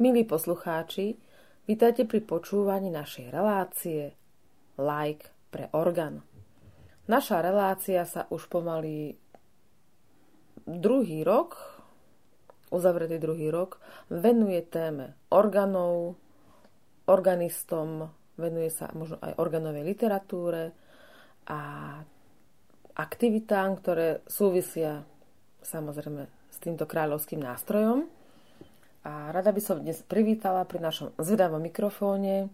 Milí poslucháči, vítajte pri počúvaní našej relácie Like pre orgán. Naša relácia sa už pomaly druhý rok, uzavretý druhý rok, venuje téme orgánov, organistom, venuje sa možno aj organovej literatúre a aktivitám, ktoré súvisia samozrejme s týmto kráľovským nástrojom. A rada by som dnes privítala pri našom zvedavom mikrofóne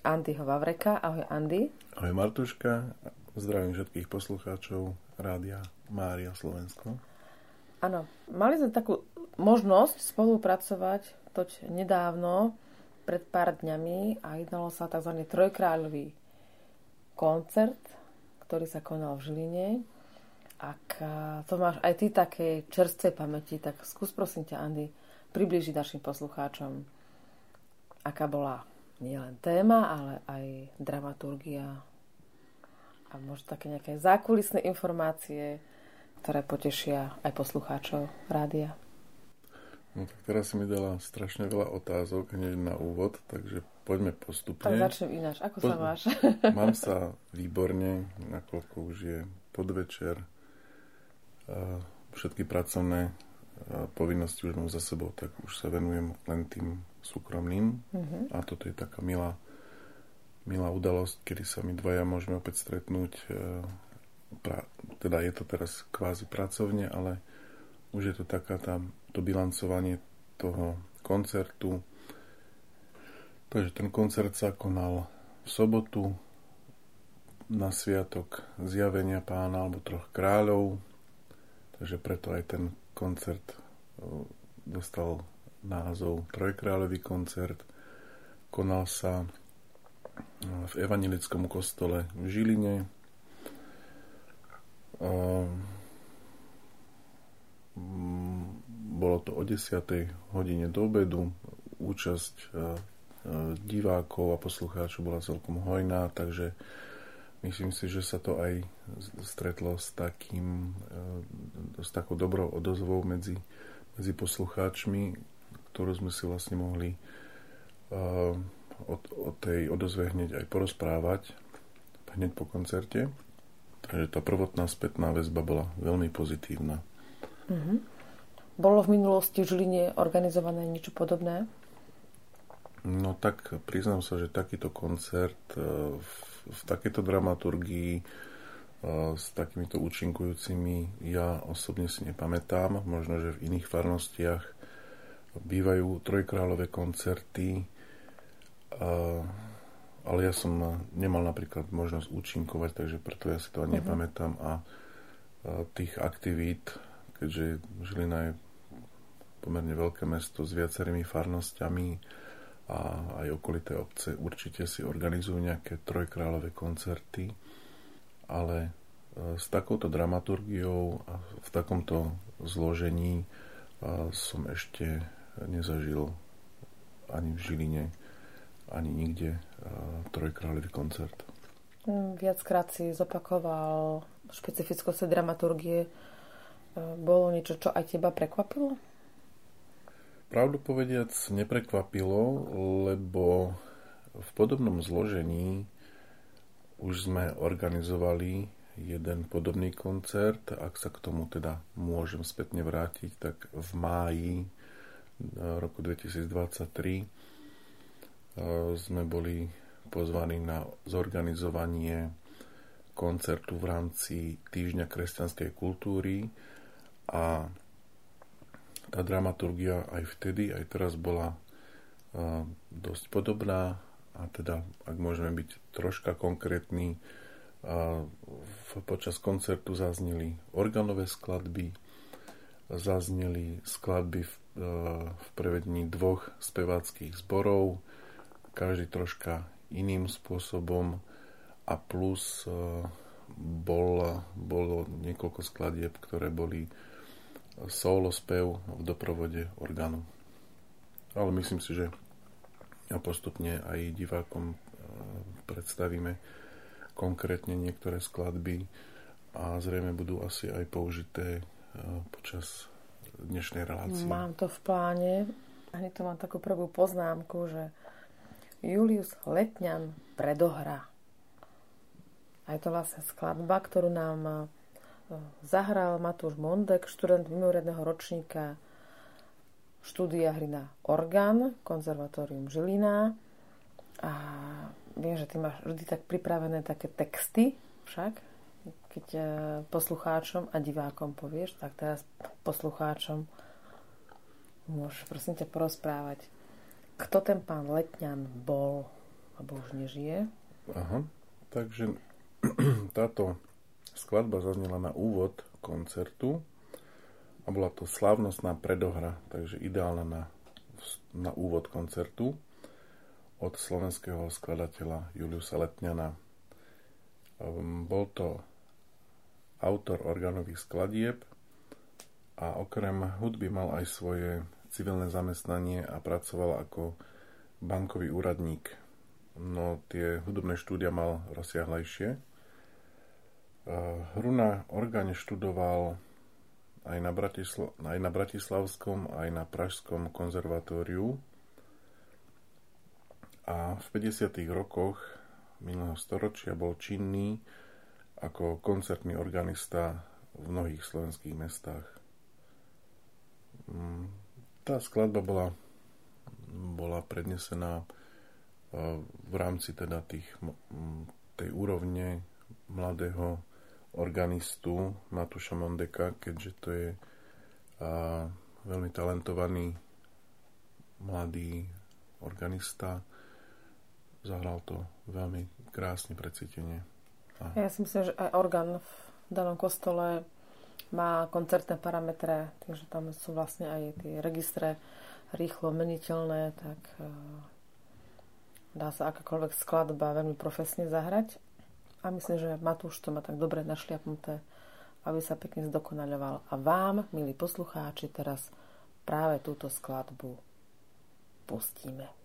Andyho Vavreka. Ahoj Andy. Ahoj Martuška. Zdravím všetkých poslucháčov Rádia Mária Slovensko. Áno, mali sme takú možnosť spolupracovať toť nedávno, pred pár dňami a jednalo sa tzv. trojkráľový koncert, ktorý sa konal v Žiline ak to máš aj ty také čerstvé pamäti, tak skús prosím ťa, Andy, približiť našim poslucháčom, aká bola nielen téma, ale aj dramaturgia a možno také nejaké zákulisné informácie, ktoré potešia aj poslucháčov rádia. No tak teraz si mi dala strašne veľa otázok hneď na úvod, takže poďme postupne. Tak začnem ináč. Ako po... sa máš? Mám sa výborne, nakoľko už je podvečer všetky pracovné povinnosti už mám za sebou, tak už sa venujem len tým súkromným. Uh-huh. A toto je taká milá, milá udalosť, kedy sa my dvaja môžeme opäť stretnúť. E, pra, teda je to teraz kvázi pracovne, ale už je to taká tá, to bilancovanie toho koncertu. Takže ten koncert sa konal v sobotu na sviatok zjavenia pána alebo troch kráľov Takže preto aj ten koncert dostal názov Trojkráľový koncert. Konal sa v evanelickom kostole v Žiline. Bolo to o 10. hodine do obedu. Účasť divákov a poslucháčov bola celkom hojná, takže Myslím si, že sa to aj stretlo s, takým, e, s takou dobrou odozvou medzi, medzi poslucháčmi, ktorú sme si vlastne mohli uh, o, o tej odozve hneď aj porozprávať hneď po koncerte. Takže tá prvotná spätná väzba bola veľmi pozitívna. Mm-hmm. Bolo v minulosti v Žiline organizované niečo podobné? No tak priznám sa, že takýto koncert e, v v takejto dramaturgii s takýmito účinkujúcimi ja osobne si nepamätám. Možno, že v iných farnostiach bývajú trojkrálové koncerty, ale ja som nemal napríklad možnosť účinkovať, takže preto ja si to ani uh-huh. nepamätám a tých aktivít, keďže Žilina je pomerne veľké mesto s viacerými farnosťami, a aj okolité obce určite si organizujú nejaké trojkrálové koncerty, ale e, s takouto dramaturgiou a v takomto zložení e, som ešte nezažil ani v Žiline, ani nikde e, trojkráľový koncert. Mm, viackrát si zopakoval špecifickosť dramaturgie. Bolo niečo, čo aj teba prekvapilo? Pravdu povediac neprekvapilo, lebo v podobnom zložení už sme organizovali jeden podobný koncert. Ak sa k tomu teda môžem spätne vrátiť, tak v máji e, roku 2023 e, sme boli pozvaní na zorganizovanie koncertu v rámci Týždňa kresťanskej kultúry a tá dramaturgia aj vtedy, aj teraz bola uh, dosť podobná a teda, ak môžeme byť troška konkrétni, uh, v, počas koncertu zazneli organové skladby, zazneli skladby v, uh, v prevedení dvoch speváckých zborov, každý troška iným spôsobom a plus bol, bolo niekoľko skladieb, ktoré boli solo spev v doprovode orgánu. Ale myslím si, že postupne aj divákom e, predstavíme konkrétne niektoré skladby a zrejme budú asi aj použité e, počas dnešnej relácie. Mám to v pláne. Ani to mám takú prvú poznámku, že Julius Letňan predohra. A je to vlastne skladba, ktorú nám zahral Matúš Mondek, študent mimoriadného ročníka štúdia hry na orgán, konzervatórium Žilina. A viem, že ty máš vždy tak pripravené také texty však, keď e, poslucháčom a divákom povieš, tak teraz poslucháčom môžeš prosím ťa porozprávať, kto ten pán Letňan bol, alebo už nežije. Aha, takže táto skladba zaznela na úvod koncertu a bola to slávnostná predohra, takže ideálna na, na úvod koncertu od slovenského skladateľa Juliusa Letňana. Um, bol to autor organových skladieb a okrem hudby mal aj svoje civilné zamestnanie a pracoval ako bankový úradník. No tie hudobné štúdia mal rozsiahlejšie. Hru na orgáne študoval aj na, Bratisla- aj na Bratislavskom, aj na Pražskom konzervatóriu. A v 50. rokoch minulého storočia bol činný ako koncertný organista v mnohých slovenských mestách. Mm, tá skladba bola, bola prednesená e, v rámci teda tých, tej úrovne mladého organistu Matúša Mondeka, keďže to je a, veľmi talentovaný mladý organista. Zahral to veľmi krásne precítenie. Ja si myslím, že aj orgán v danom kostole má koncertné parametre, takže tam sú vlastne aj tie registre rýchlo meniteľné, tak e, dá sa akákoľvek skladba veľmi profesne zahrať. A myslím, že Matúš to má tak dobre našliapnuté, aby sa pekne zdokonaľoval. A vám, milí poslucháči, teraz práve túto skladbu pustíme.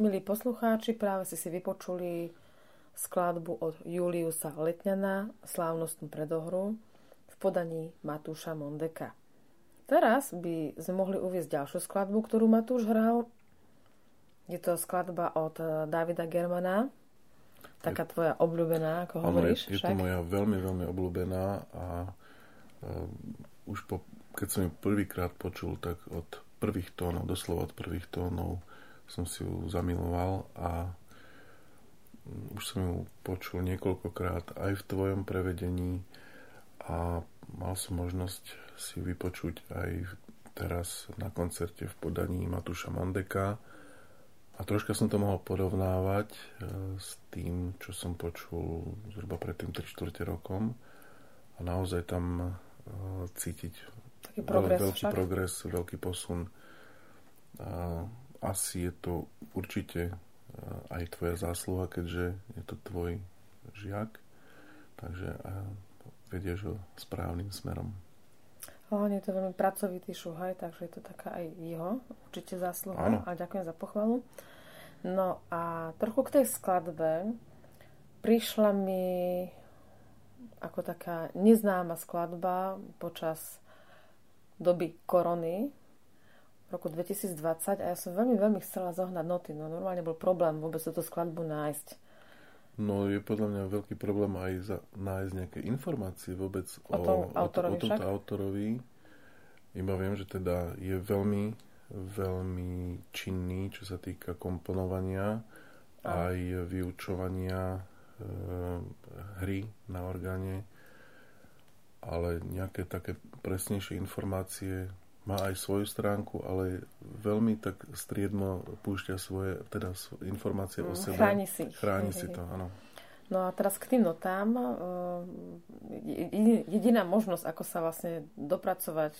Milí poslucháči, práve si si vypočuli skladbu od Juliusa Letňana, slávnostnú predohru, v podaní Matúša Mondeka. Teraz by sme mohli uviezť ďalšiu skladbu, ktorú Matúš hral. Je to skladba od eh, Davida Germana, taká tvoja obľúbená, ako hovoríš. Je, je to moja veľmi, veľmi obľúbená a uh, už po, keď som ju prvýkrát počul, tak od prvých tónov, doslova od prvých tónov som si ju zamiloval a už som ju počul niekoľkokrát aj v tvojom prevedení a mal som možnosť si vypočuť aj teraz na koncerte v podaní Matúša Mondeka a troška som to mohol porovnávať e, s tým, čo som počul zhruba pred tým 3 4 rokom a naozaj tam e, cítiť progres, veľký však? progres, veľký posun. A asi je to určite aj tvoja zásluha, keďže je to tvoj žiak. Takže vedieš ho správnym smerom. On je to veľmi pracovitý šuhaj, takže je to taká aj jeho určite zásluha. Áno. A ďakujem za pochvalu. No a trochu k tej skladbe prišla mi ako taká neznáma skladba počas doby korony, roku 2020 a ja som veľmi, veľmi chcela zohnať noty. No normálne bol problém vôbec túto skladbu nájsť. No je podľa mňa veľký problém aj za, nájsť nejaké informácie vôbec o, o, tom autorovi, o, o tomto autorovi. Iba viem, že teda je veľmi, veľmi činný, čo sa týka komponovania a. aj vyučovania e, hry na orgáne ale nejaké také presnejšie informácie má aj svoju stránku, ale veľmi tak striedmo púšťa svoje teda informácie o mm, sebe. Chráni si. Chráni si to, áno. No a teraz k tým notám. Eh, jediná možnosť, ako sa vlastne dopracovať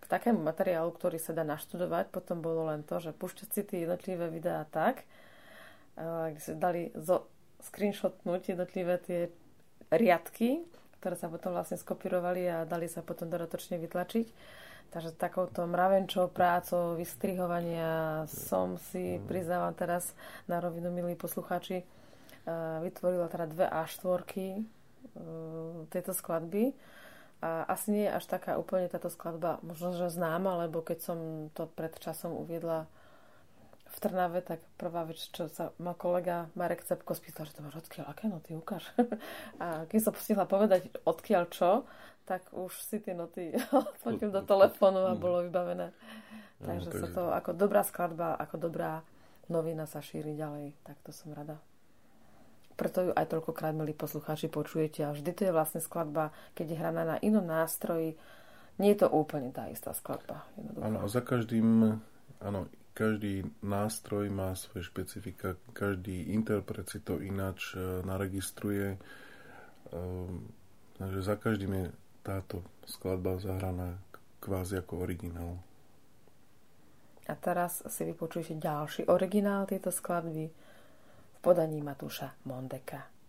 k takému materiálu, ktorý sa dá naštudovať, potom bolo len to, že púšťať si tie jednotlivé videá tak, eh, kde sa dali zo, screenshotnúť jednotlivé tie riadky, ktoré sa potom vlastne skopírovali a dali sa potom dodatočne vytlačiť Takže takouto mravenčou prácou vystrihovania som si, mm. priznávam teraz na rovinu, milí poslucháči, e, vytvorila teda dve A4 e, tejto skladby. A asi nie je až taká úplne táto skladba možno, že známa, lebo keď som to pred časom uviedla v Trnave, tak prvá vec, čo sa ma kolega Marek Cepko spýtal, že to máš odkiaľ, aké noty ukáž. A keď som stihla povedať odkiaľ čo, tak už si tie noty odfotil do telefónu a bolo vybavené. Takže no, sa to ako dobrá skladba, ako dobrá novina sa šíri ďalej. Tak to som rada. Preto ju aj toľkokrát, milí poslucháči, počujete. A vždy to je vlastne skladba, keď je hraná na inom nástroji. Nie je to úplne tá istá skladba. Áno, a za každým, áno, každý nástroj má svoje špecifika, každý interpret si to ináč e, naregistruje. Um, takže za každým je táto skladba zahraná kvázi ako originál. A teraz si vypočujete ďalší originál tejto skladby v podaní Matúša Mondeka.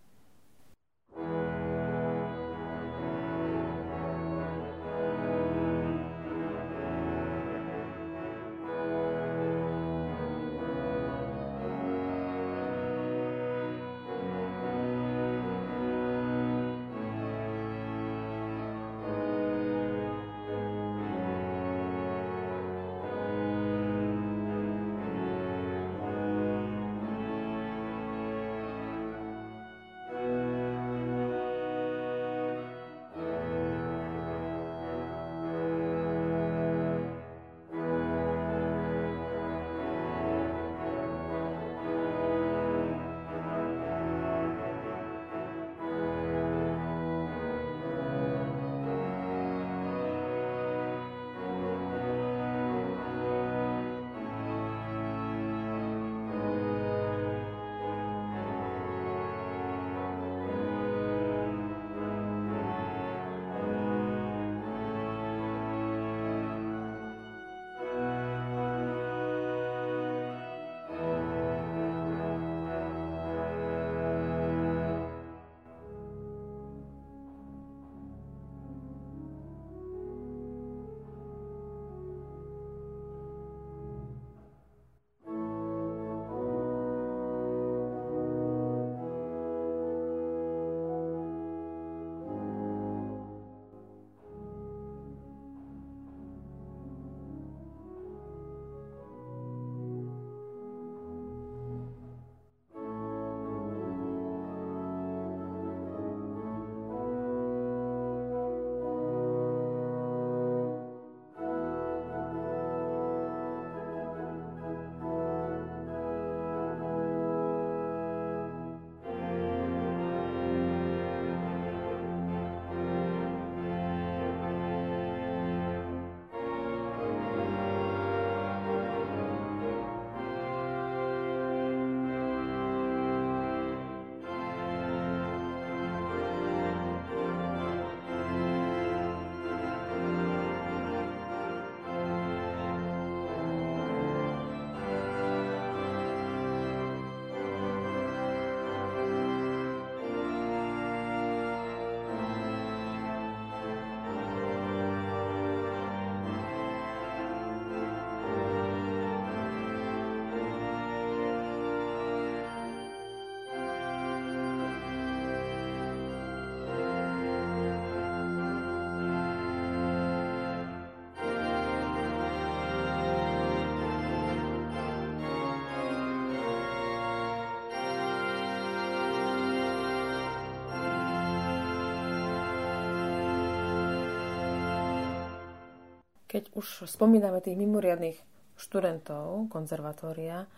Keď už spomíname tých mimoriadných študentov konzervatória,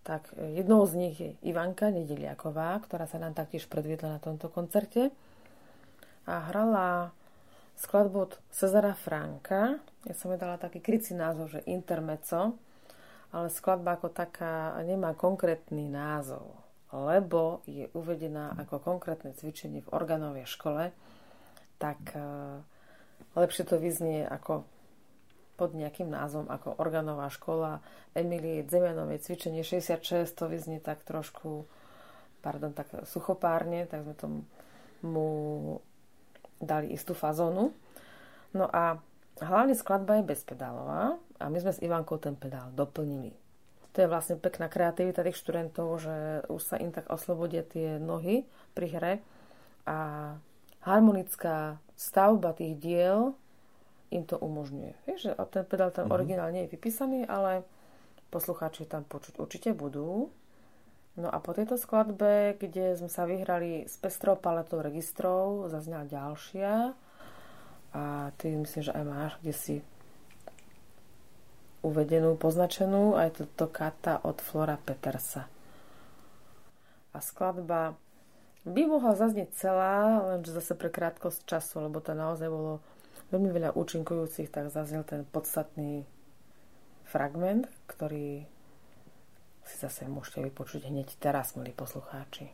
tak jednou z nich je Ivanka Nedeliaková, ktorá sa nám taktiež predviedla na tomto koncerte a hrala skladbu od Cezara Franka. Ja som jej dala taký krycí názov, že Intermezzo, ale skladba ako taká nemá konkrétny názov, lebo je uvedená ako konkrétne cvičenie v organovej škole, tak eh, lepšie to vyznie ako pod nejakým názvom ako organová škola Emilie Zemianovej cvičenie 66, to vyznie tak trošku pardon, tak suchopárne, tak sme tomu mu dali istú fazónu. No a hlavne skladba je bezpedálová a my sme s Ivankou ten pedál doplnili. To je vlastne pekná kreativita tých študentov, že už sa im tak oslobodia tie nohy pri hre a harmonická stavba tých diel im to umožňuje. Vieš, že ten pedál, ten mm-hmm. originál nie je vypísaný, ale poslucháči tam počuť určite budú. No a po tejto skladbe, kde sme sa vyhrali s pestrou paletou registrov, zaznala ďalšia. A ty myslím, že aj máš, kde si uvedenú, poznačenú, aj to kata od Flora Petersa. A skladba by mohla zaznieť celá, lenže zase pre krátkosť času, lebo to naozaj bolo veľmi veľa účinkujúcich, tak zaznel ten podstatný fragment, ktorý si zase môžete vypočuť hneď teraz, milí poslucháči.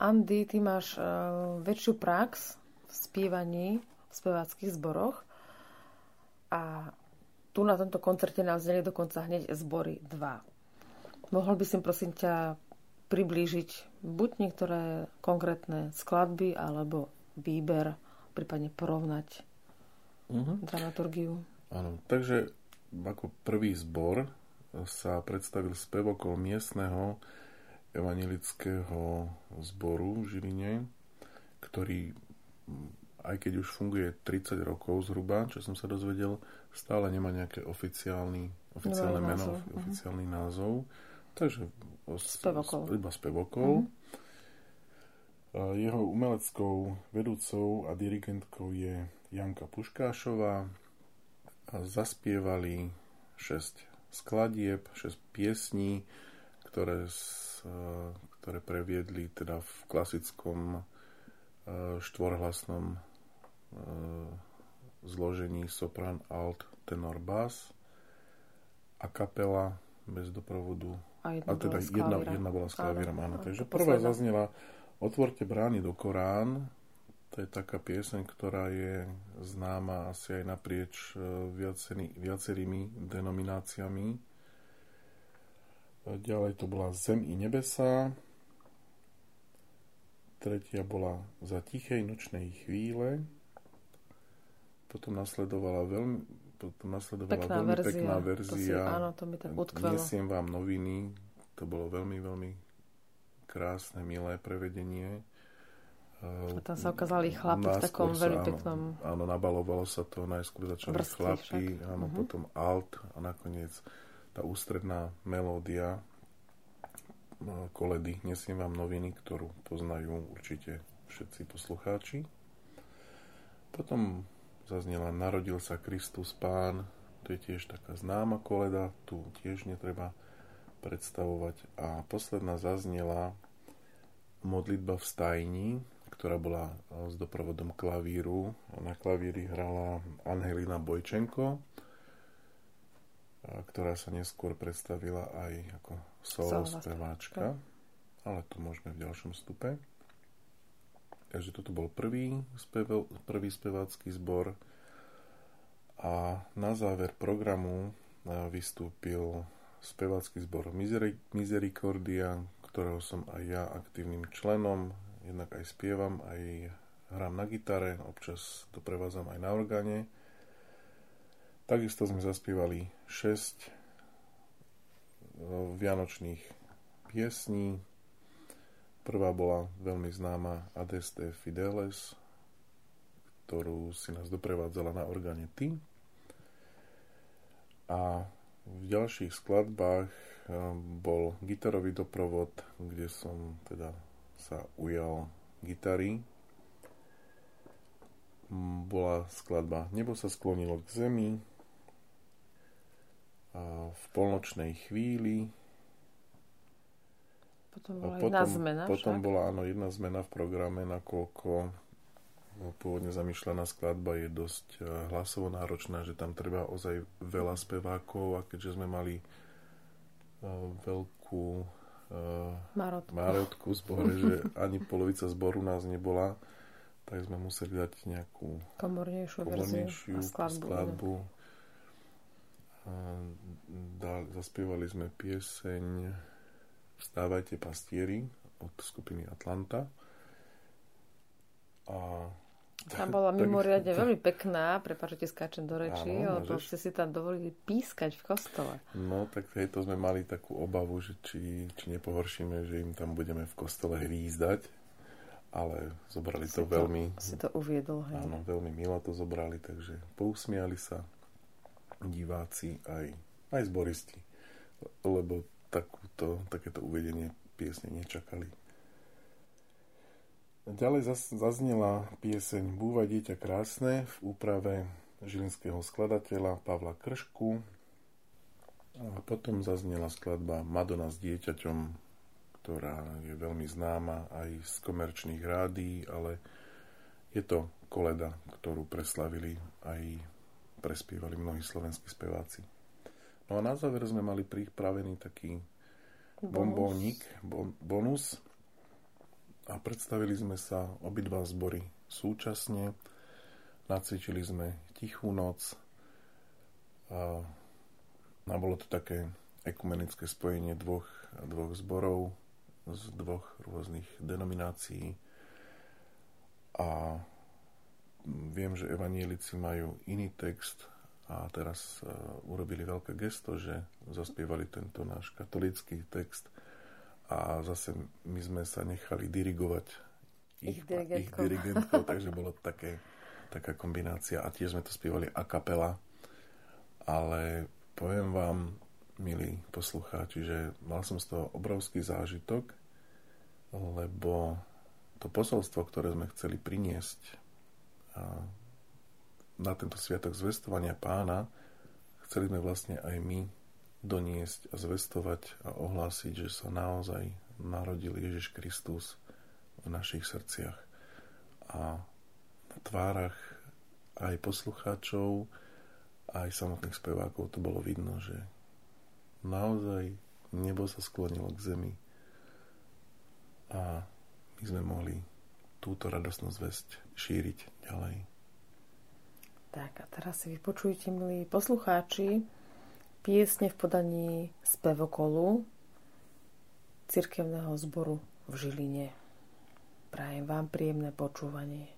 Andy, ty máš uh, väčšiu prax v spievaní v speváckých zboroch a tu na tomto koncerte nám zneli dokonca hneď zbory 2. Mohol by si prosím ťa priblížiť buď niektoré konkrétne skladby alebo výber, prípadne porovnať uh-huh. dramaturgiu. Áno, takže ako prvý zbor sa predstavil spevokol miestneho evanilického zboru v Žiline, ktorý aj keď už funguje 30 rokov zhruba, čo som sa dozvedel, stále nemá nejaké oficiálny, oficiálne no, meno, názov. oficiálny uh-huh. názov. Takže spevokol. iba spevokol. Uh-huh. Jeho umeleckou vedúcou a dirigentkou je Janka Puškášová. Zaspievali 6 skladieb, 6 piesní, ktoré Eh, ktoré previedli teda v klasickom eh, štvorhlasnom eh, zložení sopran, alt, tenor, bass a kapela bez doprovodu. A, a teda jedna, jedna bola s klavírom, áno. áno. Takže prvá zaznela Otvorte brány do Korán, To je taká pieseň, ktorá je známa asi aj naprieč e, viacerý, viacerými denomináciami. Ďalej to bola Zem i nebesa. Tretia bola Za tichej nočnej chvíle. Potom nasledovala veľmi, potom nasledovala pekná veľmi verzia. pekná verzia. To si, áno, to mi tak utkvelo. Nesiem vám noviny. To bolo veľmi, veľmi krásne, milé prevedenie a tam sa ukázali chlapi v takom veľmi peknom... Áno, nabalovalo sa to, najskôr začali Vrstvy chlapi, však. áno, uh-huh. potom alt a nakoniec tá ústredná melódia no, koledy Nesiem vám noviny, ktorú poznajú určite všetci poslucháči. Potom zaznela Narodil sa Kristus Pán, to je tiež taká známa koleda, tu tiež netreba predstavovať. A posledná zaznela Modlitba v stajni, ktorá bola e, s doprovodom klavíru. Na klavíri hrala Angelina Bojčenko, e, ktorá sa neskôr predstavila aj ako solo speváčka, ale to môžeme v ďalšom stupe. Takže toto bol prvý, spev, prvý spevácky zbor a na záver programu e, vystúpil spevácky zbor Misericordia, ktorého som aj ja aktívnym členom jednak aj spievam, aj hrám na gitare, občas to prevádzam aj na orgáne. Takisto sme zaspievali 6 e, vianočných piesní. Prvá bola veľmi známa Adeste Fideles, ktorú si nás doprevádzala na orgáne Ty. A v ďalších skladbách e, bol gitarový doprovod, kde som teda sa ujal gitary. Bola skladba Nebo sa sklonilo k zemi v polnočnej chvíli. Potom bola potom, jedna zmena Potom však? bola áno, jedna zmena v programe, nakoľko no, pôvodne zamýšľaná skladba je dosť eh, hlasovo náročná, že tam treba ozaj veľa spevákov a keďže sme mali uh, veľkú uh, Marotku. Marotku zbore, že ani polovica zboru nás nebola, tak sme museli dať nejakú komornejšiu, komornejšiu skladbu. skladbu. A dal, zaspievali sme pieseň Vstávajte pastieri od skupiny Atlanta. A tam bola mimoriadne tak... veľmi pekná, prepáčte, skáčem do reči, Áno, lebo ste si tam dovolili pískať v kostole. No, tak to sme mali takú obavu, že či, či nepohoršíme, že im tam budeme v kostole hvízdať, ale zobrali si to, to veľmi... Si to uviedol, hej. Áno, veľmi milo to zobrali, takže pousmiali sa diváci aj, aj zboristi, lebo takúto, takéto uvedenie piesne nečakali. Ďalej zaznela pieseň Búva dieťa krásne v úprave žilinského skladateľa Pavla Kršku. A potom zaznela skladba Madonna s dieťaťom, ktorá je veľmi známa aj z komerčných rádií, ale je to koleda, ktorú preslavili aj prespievali mnohí slovenskí speváci. No a na záver sme mali pripravený taký bombónik, bon, bonus, a predstavili sme sa obidva zbory súčasne. Nacvičili sme Tichú noc a, a bolo to také ekumenické spojenie dvoch, dvoch zborov z dvoch rôznych denominácií a viem, že evanielici majú iný text a teraz uh, urobili veľké gesto, že zaspievali tento náš katolický text a zase my sme sa nechali dirigovať ich, ich dirigentkou, ich dirigentkou takže bolo také, taká kombinácia a tiež sme to spievali a kapela. Ale poviem vám milí poslucháči, že mal som z toho obrovský zážitok lebo to posolstvo, ktoré sme chceli priniesť na tento sviatok zvestovania pána chceli sme vlastne aj my doniesť a zvestovať a ohlásiť, že sa naozaj narodil Ježiš Kristus v našich srdciach. A na tvárach aj poslucháčov, aj samotných spevákov to bolo vidno, že naozaj nebo sa sklonilo k zemi a my sme mohli túto radosnú zväzť šíriť ďalej. Tak a teraz si vypočujte, milí poslucháči, piesne v podaní spevokolu cirkevného zboru v Žiline. Prajem vám príjemné počúvanie.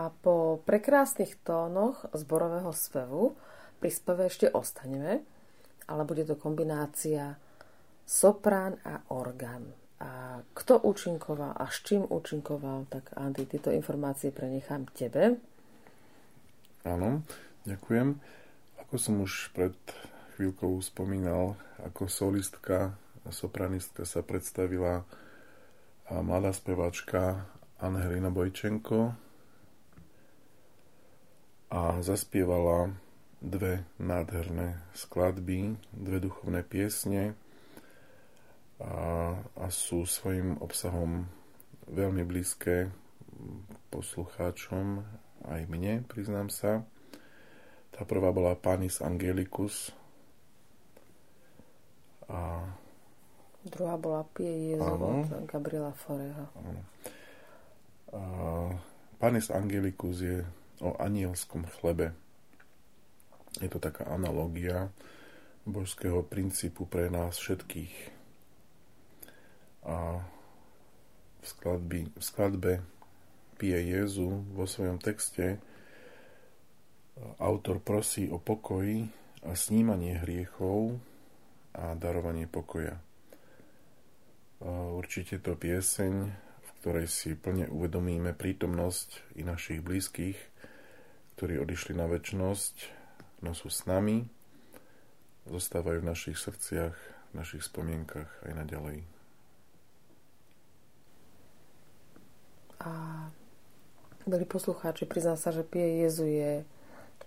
A po prekrásnych tónoch zborového spevu pri speve ešte ostaneme, ale bude to kombinácia soprán a orgán. A kto účinkoval a s čím účinkoval, tak Andy, tieto informácie prenechám tebe. Áno, ďakujem. Ako som už pred chvíľkou spomínal, ako solistka a sopranistka sa predstavila mladá speváčka Angelina Bojčenko a zaspievala dve nádherné skladby, dve duchovné piesne, a, a sú svojim obsahom veľmi blízke poslucháčom, aj mne, priznám sa. Tá prvá bola Panis Angelicus a Druhá bola Pie Jezu od Gabriela Foreho. Áno. A Panis Angelicus je o anielskom chlebe. Je to taká analogia božského princípu pre nás všetkých a v, skladbi, v skladbe Pije Jezu vo svojom texte autor prosí o pokoj a snímanie hriechov a darovanie pokoja. Určite to pieseň, v ktorej si plne uvedomíme prítomnosť i našich blízkych, ktorí odišli na väčnosť, no sú s nami, zostávajú v našich srdciach, v našich spomienkach aj naďalej. A milí poslucháči, priznám sa, že Pie Jezu je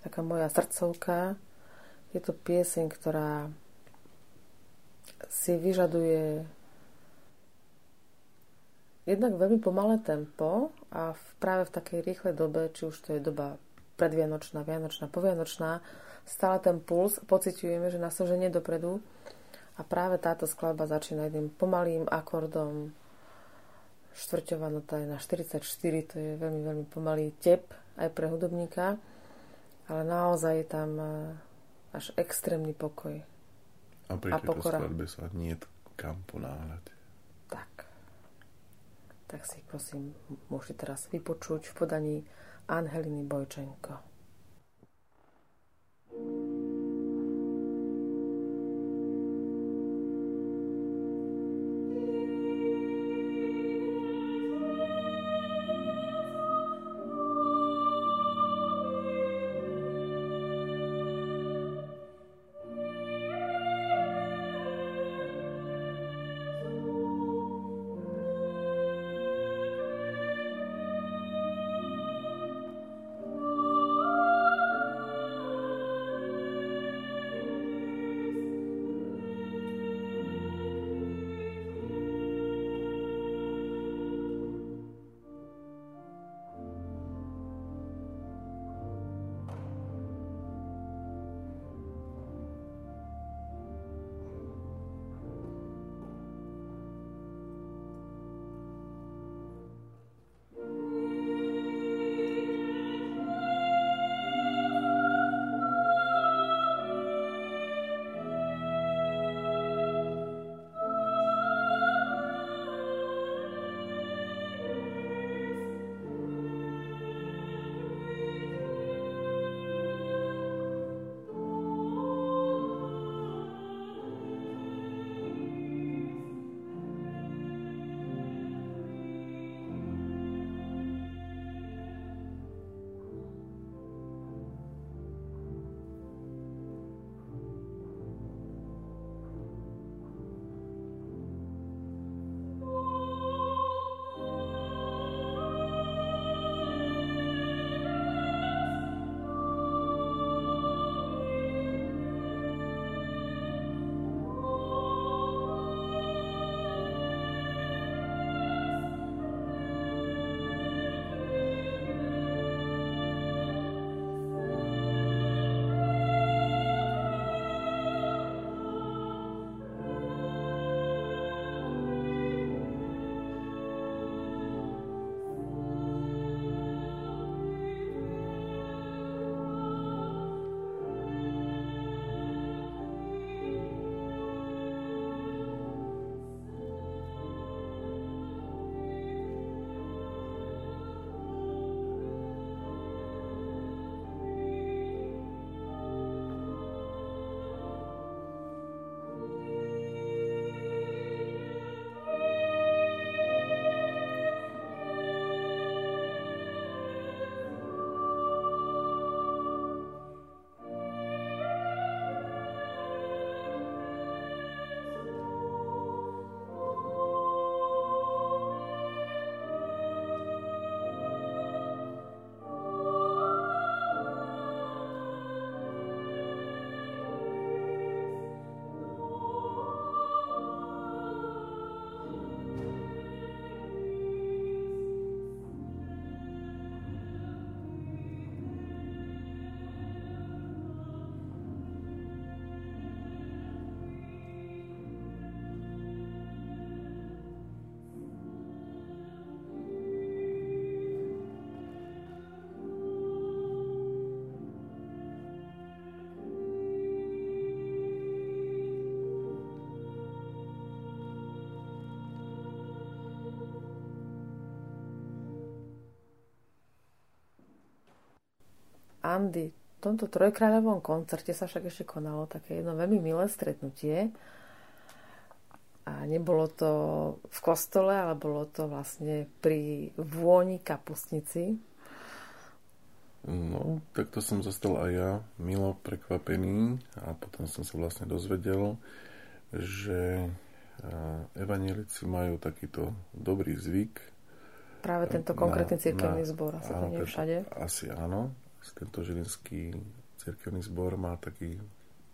taká moja srdcovka. Je to pieseň, ktorá si vyžaduje jednak veľmi pomalé tempo a v, práve v takej rýchlej dobe, či už to je doba predvianočná, vianočná, povianočná, stále ten puls pociťujeme, že nás to ženie dopredu a práve táto skladba začína jedným pomalým akordom štvrťová nota je na 44, to je veľmi, veľmi pomalý tep aj pre hudobníka, ale naozaj je tam e, až extrémny pokoj. A pri tejto skladbe sa nie kam ponáhľať. Tak. Tak si prosím, môžete teraz vypočuť v podaní Angeliny Bojčenko. Andy, v tomto trojkráľovom koncerte sa však ešte konalo také jedno veľmi milé stretnutie. A nebolo to v kostole, ale bolo to vlastne pri vôni kapustnici. No, tak to som zostal aj ja milo prekvapený a potom som sa vlastne dozvedel, že evanielici majú takýto dobrý zvyk. Práve tento konkrétny cirkevný zbor, asi to nie všade. Asi áno. Tento žilinský cirkevný zbor má taký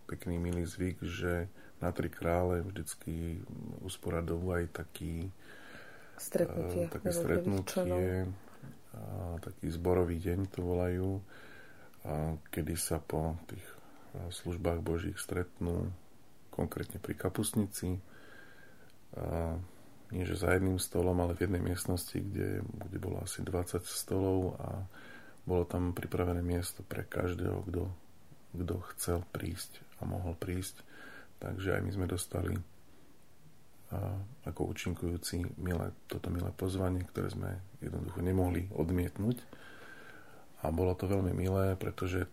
pekný milý zvyk, že na tri krále vždycky usporadujú aj taký stretnutie, uh, také stretnutie a taký zborový deň to volajú, a kedy sa po tých službách Božích stretnú konkrétne pri kapusnici a nie že za jedným stolom, ale v jednej miestnosti, kde, kde bolo asi 20 stolov a bolo tam pripravené miesto pre každého, kto, kto chcel prísť a mohol prísť. Takže aj my sme dostali ako účinkujúci milé, toto milé pozvanie, ktoré sme jednoducho nemohli odmietnúť. A bolo to veľmi milé, pretože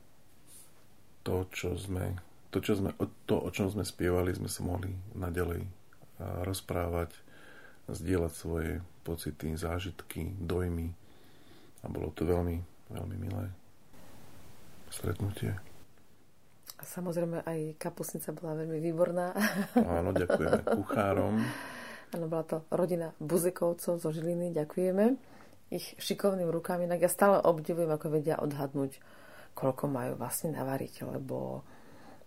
to, čo sme, to, čo sme, to, o čom sme spievali, sme sa mohli naďalej rozprávať, zdieľať svoje pocity, zážitky, dojmy. A bolo to veľmi, veľmi milé stretnutie. A samozrejme aj kapusnica bola veľmi výborná. Áno, ďakujeme kuchárom. Áno, bola to rodina Buzikovcov zo Žiliny, ďakujeme. Ich šikovným rukami, inak ja stále obdivujem, ako vedia odhadnúť, koľko majú vlastne navariť, lebo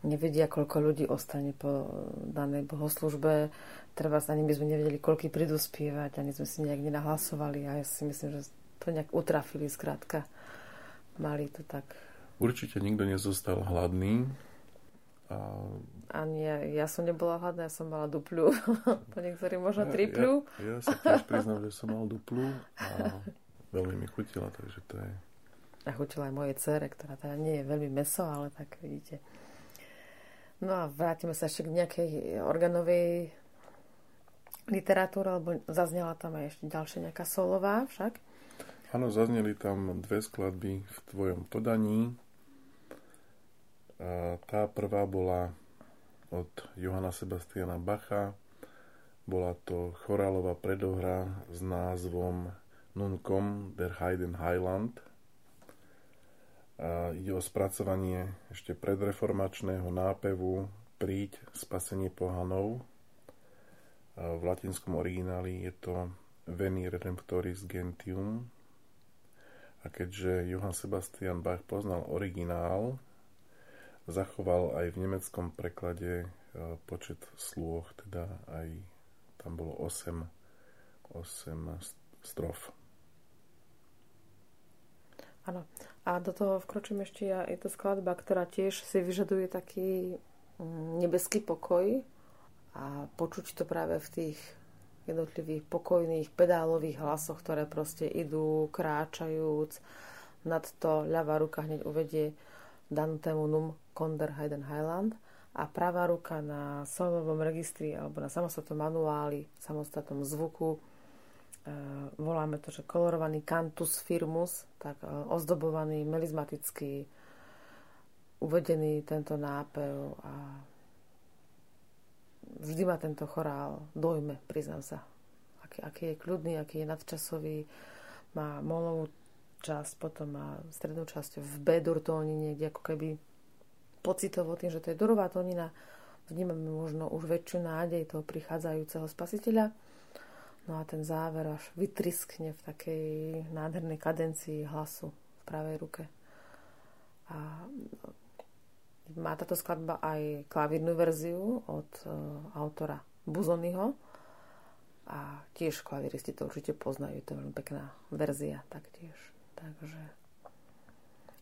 nevedia, koľko ľudí ostane po danej bohoslužbe. Treba ani by sme nevedeli, koľko prídu spievať, ani sme si nejak nenahlasovali a ja si myslím, že to nejak utrafili zkrátka. Mali to tak. Určite nikto nezostal hladný. A... Ani ja, ja som nebola hladná, ja som mala duplu. po niektorí možno triplu. Ja, ja sa tiež priznám, že som mal duplu a veľmi mi chutila, takže to je... A chutila aj moje cere, ktorá teda nie je veľmi meso, ale tak vidíte No a vrátime sa ešte k nejakej organovej literatúre, alebo zaznela tam aj ešte ďalšia nejaká solová však? Áno, zazneli tam dve skladby v tvojom podaní. Tá prvá bola od Johana Sebastiana Bacha. Bola to chorálová predohra s názvom Nun komm der Heiden Heiland – a ide o spracovanie ešte predreformačného nápevu Príď spasenie pohanov. V latinskom origináli je to Veni Redemptoris Gentium. A keďže Johann Sebastian Bach poznal originál, zachoval aj v nemeckom preklade e, počet slôch, teda aj tam bolo 8, 8 strof. Áno. A do toho vkročím ešte ja. Je to skladba, ktorá tiež si vyžaduje taký mm, nebeský pokoj a počuť to práve v tých jednotlivých pokojných pedálových hlasoch, ktoré proste idú kráčajúc. Nad to ľavá ruka hneď uvedie danú tému Num Konder Hayden Highland a pravá ruka na solovom registri alebo na samostatnom manuáli, samostatnom zvuku E, voláme to, že kolorovaný cantus firmus, tak e, ozdobovaný, melizmatický, uvedený tento nápev a vždy ma tento chorál dojme, priznám sa. Aký, aký je kľudný, aký je nadčasový, má molovú časť, potom má strednú časť v B-dur tónine, ako keby pocitovo tým, že to je durová tónina, vnímame možno už väčšiu nádej toho prichádzajúceho spasiteľa No a ten záver až vytriskne v takej nádhernej kadencii hlasu v pravej ruke. A má táto skladba aj klavírnu verziu od uh, autora Buzonyho a tiež klavíristi to určite poznajú, to je veľmi pekná verzia taktiež. Takže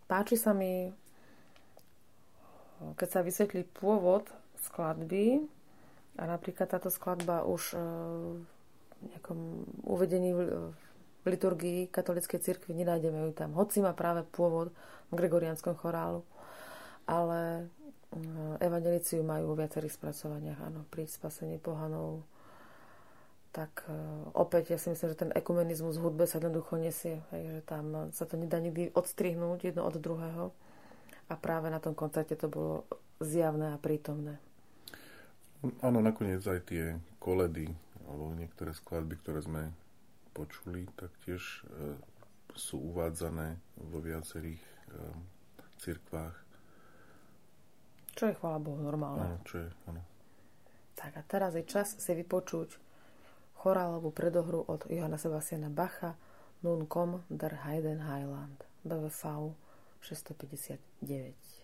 páči sa mi, keď sa vysvetlí pôvod skladby a napríklad táto skladba už uh, nejakom uvedení v, v liturgii katolíckej cirkvi, nenájdeme ju tam. Hoci má práve pôvod v gregorianskom chorálu, ale mm, evangelíciu majú vo viacerých spracovaniach, áno, pri spasení pohanov. Tak e, opäť ja si myslím, že ten ekumenizmus v hudbe sa jednoducho nesie, hej, že tam sa to nedá nikdy odstrihnúť jedno od druhého. a práve na tom koncerte to bolo zjavné a prítomné. Áno, nakoniec aj tie koledy alebo niektoré skladby, ktoré sme počuli, tak tiež e, sú uvádzané vo viacerých cirkvách. Čo je, chvála Bohu, normálne. Áno, čo je, áno. Tak a teraz je čas si vypočuť chorálovú predohru od Johana Sebastiana Bacha Nun kom der Heiden Heiland BVV 659.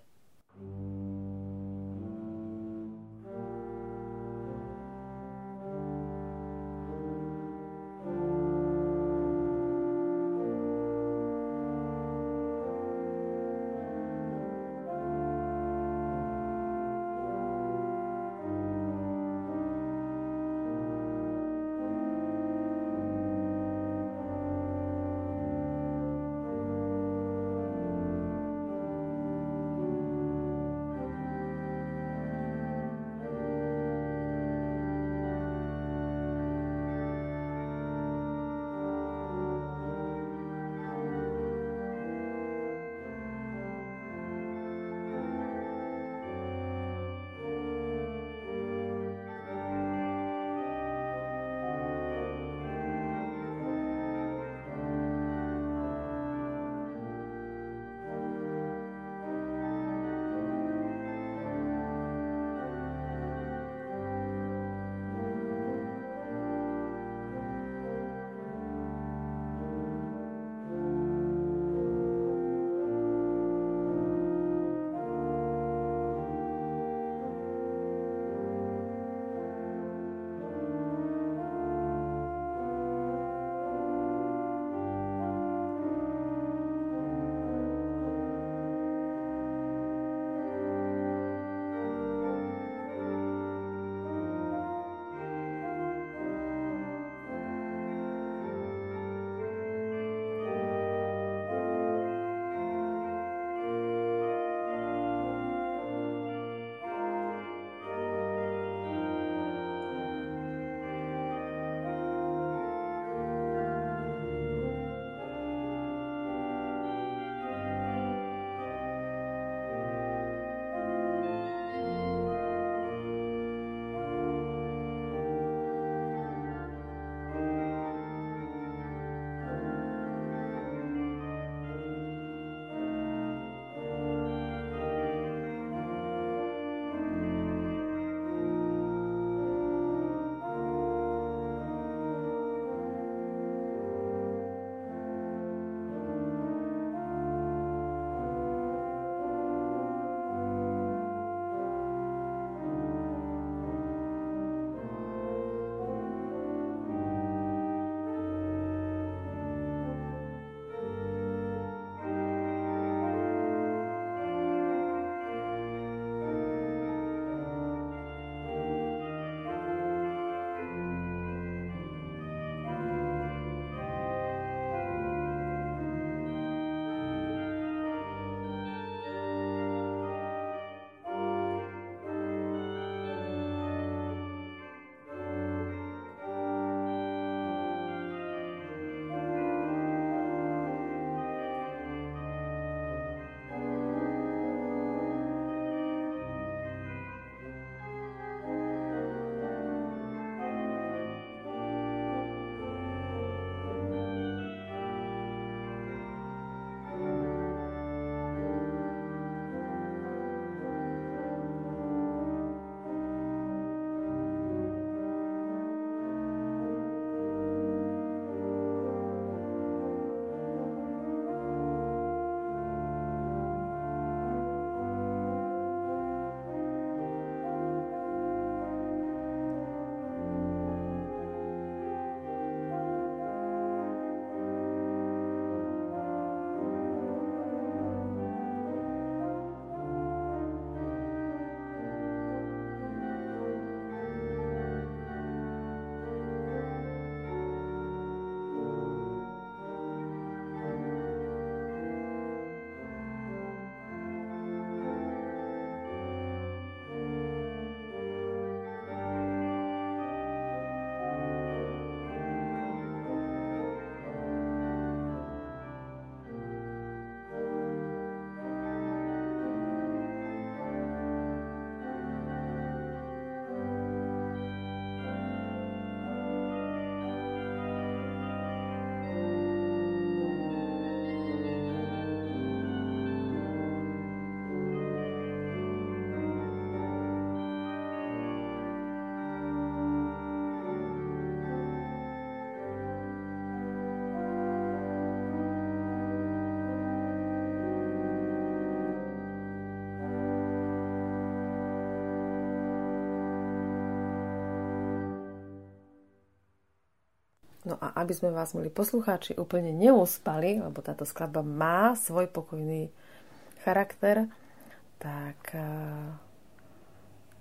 No a aby sme vás, milí poslucháči, úplne neuspali, lebo táto skladba má svoj pokojný charakter, tak uh,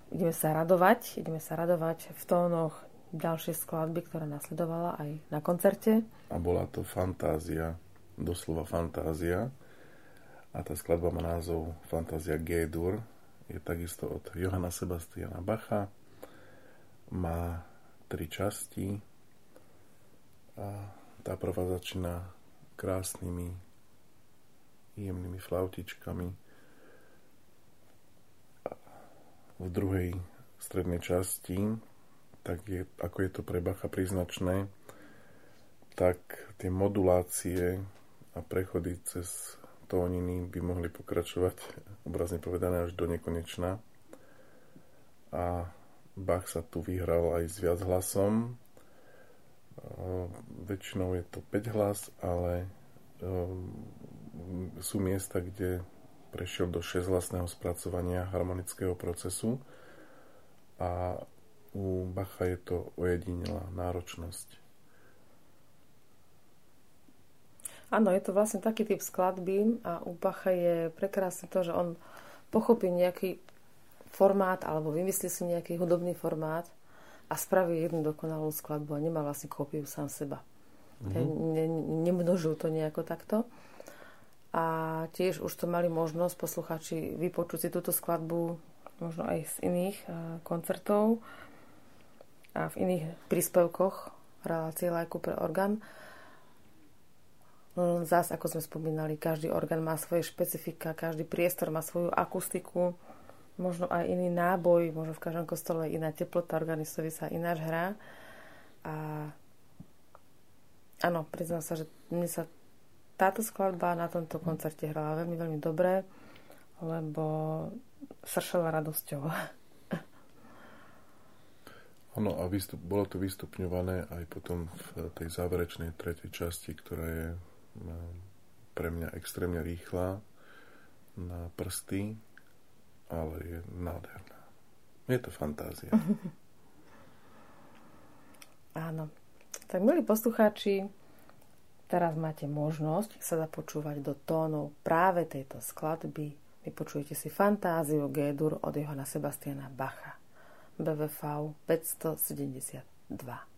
ideme sa radovať, ideme sa radovať v tónoch ďalšej skladby, ktorá nasledovala aj na koncerte. A bola to fantázia, doslova fantázia. A tá skladba má názov Fantázia G-dur. Je takisto od Johana Sebastiana Bacha. Má tri časti. A tá prvá začína krásnymi jemnými flautičkami. V druhej strednej časti, tak je, ako je to pre Bacha príznačné, tak tie modulácie a prechody cez tóniny by mohli pokračovať, obrazne povedané, až do nekonečna. A Bach sa tu vyhral aj s viac hlasom. Väčšinou je to 5 hlas, ale sú miesta, kde prešiel do 6 hlasného spracovania harmonického procesu a u Bacha je to ojedinelá náročnosť. Áno, je to vlastne taký typ skladby a u Bacha je prekrásne to, že on pochopí nejaký formát alebo vymyslí si nejaký hudobný formát a spraví jednu dokonalú skladbu a nemá vlastne kópiu sám seba. Mm-hmm. Ne, nemnožil to nejako takto. A tiež už to mali možnosť posluchači vypočuť si túto skladbu možno aj z iných koncertov a v iných príspevkoch relácie lajku pre orgán. No, zás, ako sme spomínali, každý orgán má svoje špecifika, každý priestor má svoju akustiku, možno aj iný náboj, možno v každom kostole iná teplota, organistovi sa ináč hrá. A áno, priznám sa, že mne sa táto skladba na tomto koncerte hrala veľmi, veľmi dobre, lebo sršela radosťou. Áno, a vystup, bolo to vystupňované aj potom v tej záverečnej tretej časti, ktorá je pre mňa extrémne rýchla na prsty, ale je nádherná. Je to fantázia. Áno. Tak milí poslucháči, teraz máte možnosť sa započúvať do tónov práve tejto skladby. Vypočujete si fantáziu G-dur od Johana Sebastiana Bacha. BVV 572.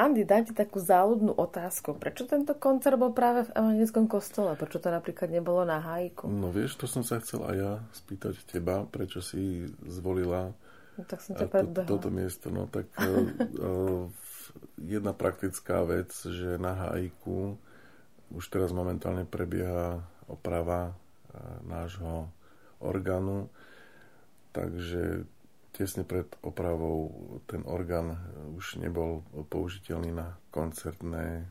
Andy, dám ti takú záľudnú otázku. Prečo tento koncert bol práve v evangelickom kostole? Prečo to napríklad nebolo na hajku? No vieš, to som sa chcel aj ja spýtať teba, prečo si zvolila no, tak som to, toto miesto. No tak uh, jedna praktická vec, že na hajku už teraz momentálne prebieha oprava nášho orgánu, takže tesne pred opravou ten orgán už nebol použiteľný na koncertné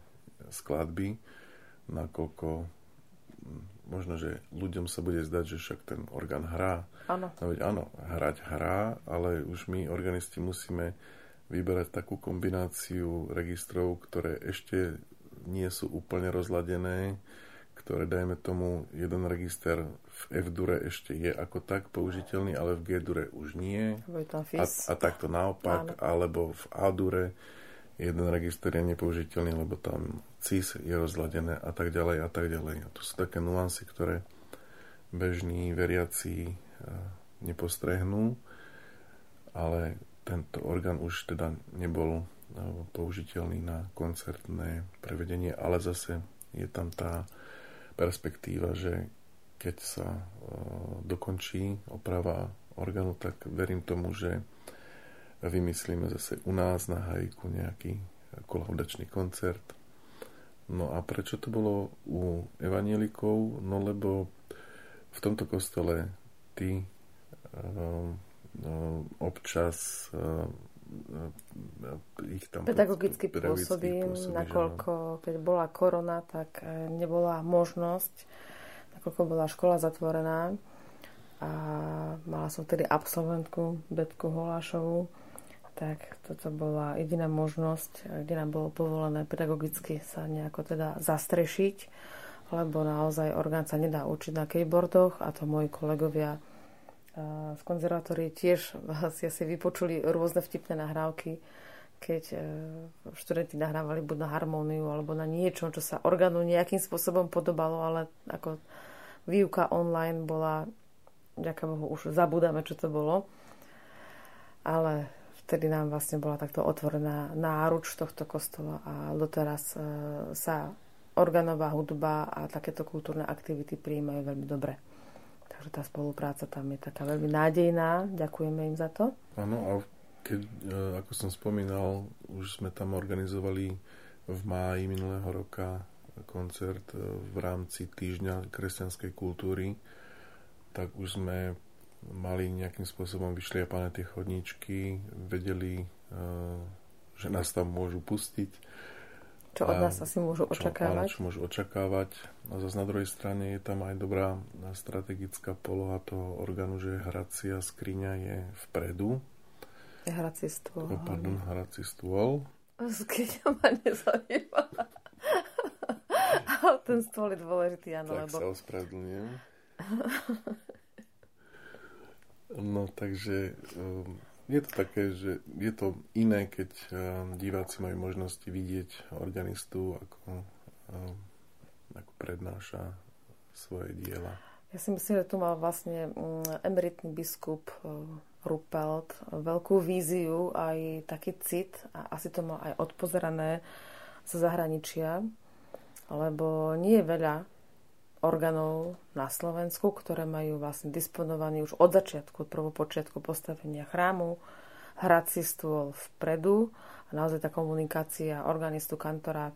skladby, nakoľko hm, možno, že ľuďom sa bude zdať, že však ten orgán hrá. Áno. No veď áno, hrať hrá, ale už my organisti musíme vyberať takú kombináciu registrov, ktoré ešte nie sú úplne rozladené, ktoré, dajme tomu, jeden register v F-dure ešte je ako tak použiteľný, ale v G-dure už nie. A, a takto naopak, Áno. alebo v A-dure jeden register je nepoužiteľný, lebo tam CIS je rozladené a tak ďalej a tak ďalej. A to sú také nuancy, ktoré bežní veriaci e, nepostrehnú, ale tento orgán už teda nebol e, použiteľný na koncertné prevedenie, ale zase je tam tá perspektíva, že keď sa uh, dokončí oprava orgánu, tak verím tomu, že vymyslíme zase u nás na hajku nejaký kolaudačný koncert. No a prečo to bolo u evanielikov? No lebo v tomto kostole ty uh, uh, občas ich tam pedagogicky pôsobím, nakoľko keď bola korona, tak nebola možnosť nakoľko bola škola zatvorená a mala som vtedy absolventku Betku Holášovú, tak toto bola jediná možnosť, kde nám bolo povolené pedagogicky sa nejako teda zastrešiť, lebo naozaj orgán sa nedá učiť na keyboardoch a to moji kolegovia z konzervatórie tiež si asi vypočuli rôzne vtipné nahrávky, keď e, študenti nahrávali buď na harmóniu alebo na niečo, čo sa orgánu nejakým spôsobom podobalo, ale ako výuka online bola, ďaká Bohu, už zabudáme, čo to bolo. Ale vtedy nám vlastne bola takto otvorená náruč tohto kostola a doteraz e, sa organová hudba a takéto kultúrne aktivity prijímajú veľmi dobre. Takže tá spolupráca tam je taká veľmi nádejná. Ďakujeme im za to. Áno, a keď, e, ako som spomínal, už sme tam organizovali v máji minulého roka koncert e, v rámci týždňa kresťanskej kultúry, tak už sme mali nejakým spôsobom vyšliapané tie chodníčky, vedeli, e, že nás tam môžu pustiť. Čo od nás asi môžu očakávať. Čo, čo môžu očakávať. A zase na druhej strane je tam aj dobrá strategická poloha toho orgánu, že hracia skriňa je vpredu. Hrací stôl. Oh, pardon, hrací stôl. Skriňa ma nezaujíma. ten stôl je dôležitý, áno. Tak lebo... sa ospravedlňujem. no takže um, je to také, že je to iné, keď um, diváci majú možnosti vidieť organistu, ako, um, ako prednáša svoje diela. Ja si myslím, že tu mal vlastne mm, emeritný biskup uh, Rupelt veľkú víziu, aj taký cit a asi to mal aj odpozerané zo zahraničia lebo nie je veľa orgánov na Slovensku, ktoré majú vlastne disponovaný už od začiatku, od prvopočiatku postavenia chrámu, hrací stôl vpredu a naozaj tá komunikácia organistu, kantora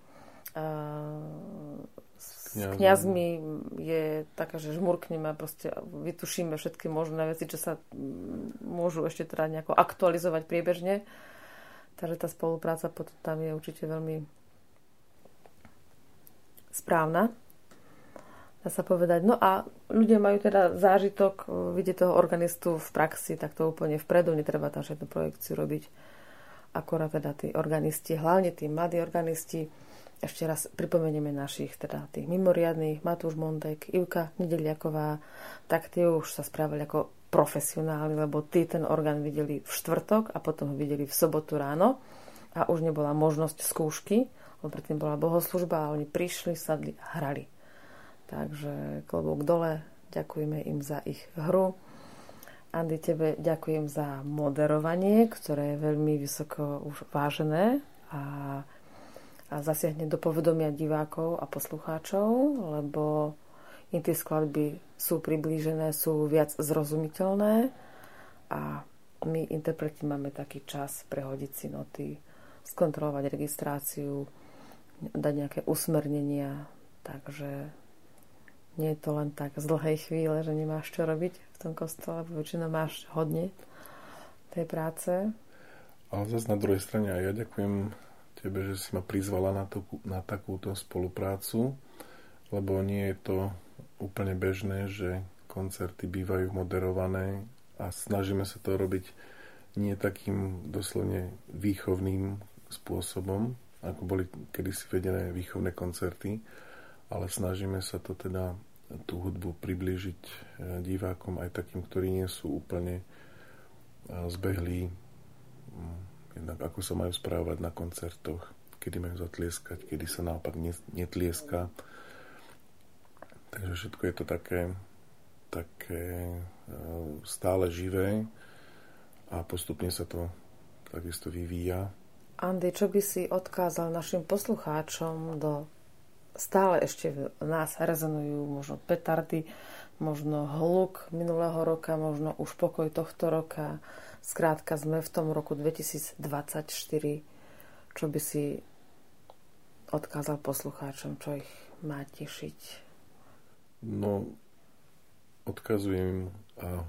uh, s kniazmi je taká, že žmurkneme a proste vytušíme všetky možné veci, čo sa môžu ešte teda nejako aktualizovať priebežne. Takže tá spolupráca potom tam je určite veľmi správna, dá sa povedať. No a ľudia majú teda zážitok vidieť toho organistu v praxi, tak to úplne vpredu, netreba tam žiadnu projekciu robiť. Akorát teda tí organisti, hlavne tí mladí organisti, ešte raz pripomenieme našich, teda tých mimoriadných, Matúš Mondek, Ivka Nedeliaková, tak tie už sa správali ako profesionáli, lebo tí ten orgán videli v štvrtok a potom ho videli v sobotu ráno a už nebola možnosť skúšky, lebo predtým bola bohoslužba a oni prišli, sadli a hrali. Takže klobúk dole, ďakujeme im za ich hru. Andy, tebe ďakujem za moderovanie, ktoré je veľmi vysoko už vážené a a zasiahne do povedomia divákov a poslucháčov, lebo im tie skladby sú priblížené, sú viac zrozumiteľné a my interpreti máme taký čas prehodiť si noty, skontrolovať registráciu, dať nejaké usmernenia, takže nie je to len tak z dlhej chvíle, že nemáš čo robiť v tom kostole, väčšinou máš hodne tej práce. Ale zase na druhej strane aj ja ďakujem tebe, že si ma prizvala na, to, na takúto spoluprácu, lebo nie je to úplne bežné, že koncerty bývajú moderované a snažíme sa to robiť nie takým doslovne výchovným spôsobom, ako boli kedysi vedené výchovné koncerty, ale snažíme sa to teda tú hudbu priblížiť e, divákom aj takým, ktorí nie sú úplne e, zbehlí mm, jednak ako sa majú správať na koncertoch, kedy majú zatlieskať, kedy sa naopak netlieska. Takže všetko je to také, také e, stále živé a postupne sa to takisto vyvíja. Andy, čo by si odkázal našim poslucháčom do stále ešte v nás rezonujú možno petardy, možno hluk minulého roka, možno už pokoj tohto roka. Skrátka sme v tom roku 2024. Čo by si odkázal poslucháčom, čo ich má tešiť? No, odkazujem a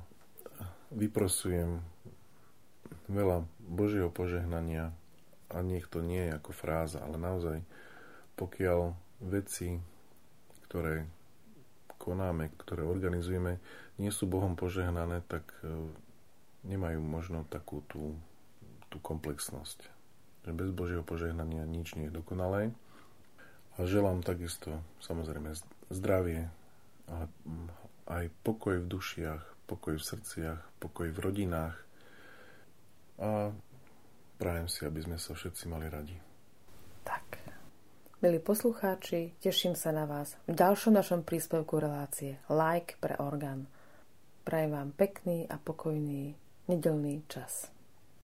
vyprosujem veľa Božieho požehnania a nech to nie je ako fráza, ale naozaj pokiaľ veci, ktoré konáme, ktoré organizujeme, nie sú Bohom požehnané, tak e, nemajú možno takú tú, tú komplexnosť. Že bez Božieho požehnania nič nie je dokonalé. A želám takisto samozrejme zdravie a aj pokoj v dušiach, pokoj v srdciach, pokoj v rodinách a prajem si, aby sme sa všetci mali radi. Milí poslucháči, teším sa na vás v ďalšom našom príspevku relácie Like pre orgán. Prajem vám pekný a pokojný nedelný čas.